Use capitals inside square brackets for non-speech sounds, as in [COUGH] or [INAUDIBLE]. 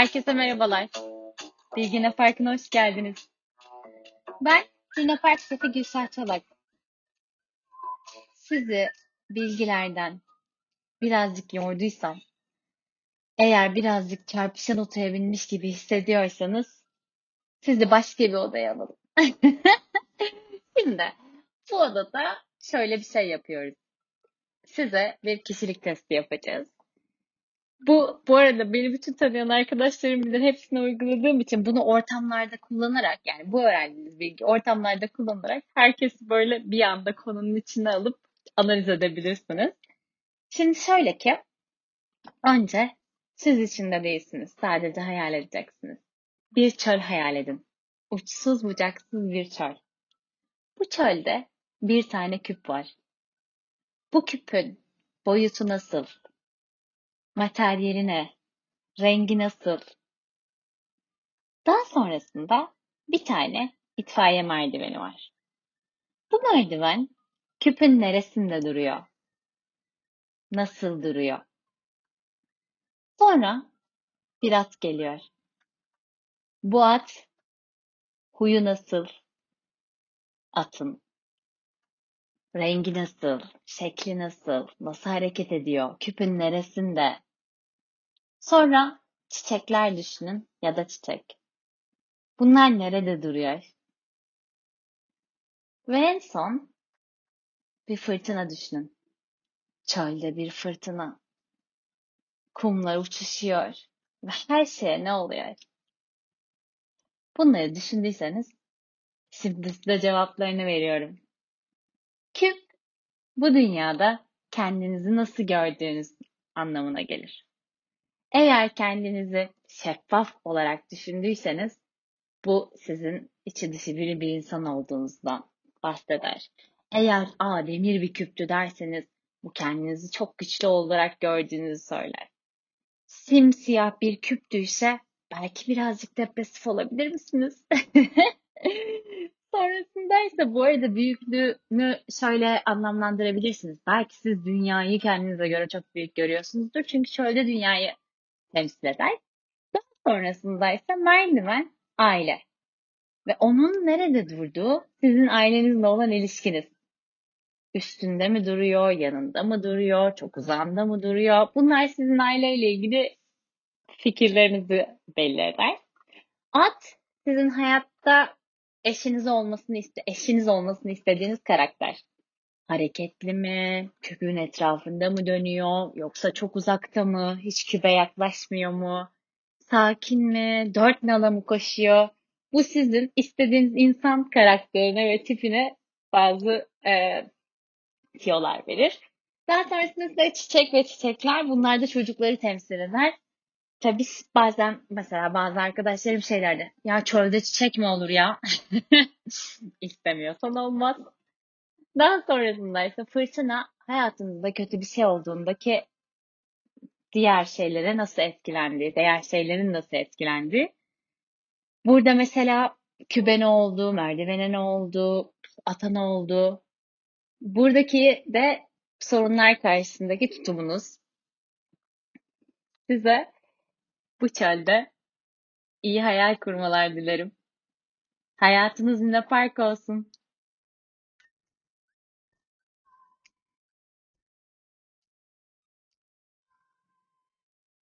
Herkese merhabalar. Bilgine Parkı'na hoş geldiniz. Ben Luna Park Şefi Gülşah Çolak. Sizi bilgilerden birazcık yorduysam, eğer birazcık çarpışan otaya binmiş gibi hissediyorsanız, sizi başka bir odaya alalım. [LAUGHS] Şimdi bu odada şöyle bir şey yapıyoruz. Size bir kişilik testi yapacağız. Bu bu arada beni bütün tanıyan arkadaşlarım bilir hepsine uyguladığım için bunu ortamlarda kullanarak yani bu öğrendiğiniz bilgi ortamlarda kullanarak herkesi böyle bir anda konunun içine alıp analiz edebilirsiniz. Şimdi şöyle ki önce siz içinde değilsiniz. Sadece hayal edeceksiniz. Bir çöl hayal edin. Uçsuz bucaksız bir çöl. Bu çölde bir tane küp var. Bu küpün boyutu nasıl? Materyali ne? Rengi nasıl? Daha sonrasında bir tane itfaiye merdiveni var. Bu merdiven küpün neresinde duruyor? Nasıl duruyor? Sonra bir at geliyor. Bu at huyu nasıl? Atın. Rengi nasıl? Şekli nasıl? Nasıl hareket ediyor? Küpün neresinde? Sonra çiçekler düşünün ya da çiçek. Bunlar nerede duruyor? Ve en son bir fırtına düşünün. Çölde bir fırtına. Kumlar uçuşuyor ve her şeye ne oluyor? Bunları düşündüyseniz şimdi size cevaplarını veriyorum. Küp bu dünyada kendinizi nasıl gördüğünüz anlamına gelir. Eğer kendinizi şeffaf olarak düşündüyseniz bu sizin içi dışı biri bir insan olduğunuzdan bahseder. Eğer a demir bir küptü derseniz bu kendinizi çok güçlü olarak gördüğünüzü söyler. Simsiyah bir küptüyse belki birazcık depresif olabilir misiniz? [LAUGHS] Sonrasında ise bu arada büyüklüğünü şöyle anlamlandırabilirsiniz. Belki siz dünyayı kendinize göre çok büyük görüyorsunuzdur. Çünkü şöyle dünyayı temsil eder. Daha sonrasında ise merdiven aile. Ve onun nerede durduğu sizin ailenizle olan ilişkiniz. Üstünde mi duruyor, yanında mı duruyor, çok uzağında mı duruyor? Bunlar sizin aileyle ilgili fikirlerinizi belli eder. At sizin hayatta eşiniz olmasını iste eşiniz olmasını istediğiniz karakter. Hareketli mi? Küpün etrafında mı dönüyor? Yoksa çok uzakta mı? Hiç küpe yaklaşmıyor mu? Sakin mi? Dört nala mı koşuyor? Bu sizin istediğiniz insan karakterine ve tipine bazı e, tiyolar verir. Daha sonrasında çiçek ve çiçekler bunlar da çocukları temsil eder. Tabii bazen mesela bazı arkadaşlarım şeylerde ya çölde çiçek mi olur ya? [LAUGHS] İstemiyorsan olmaz. Daha sonrasında ise fırtına hayatınızda kötü bir şey olduğundaki diğer şeylere nasıl etkilendi, diğer şeylerin nasıl etkilendi. Burada mesela kübe ne oldu, merdivene ne oldu, ata ne oldu. Buradaki de sorunlar karşısındaki tutumunuz. Size bu çölde iyi hayal kurmalar dilerim. Hayatınız ne park olsun.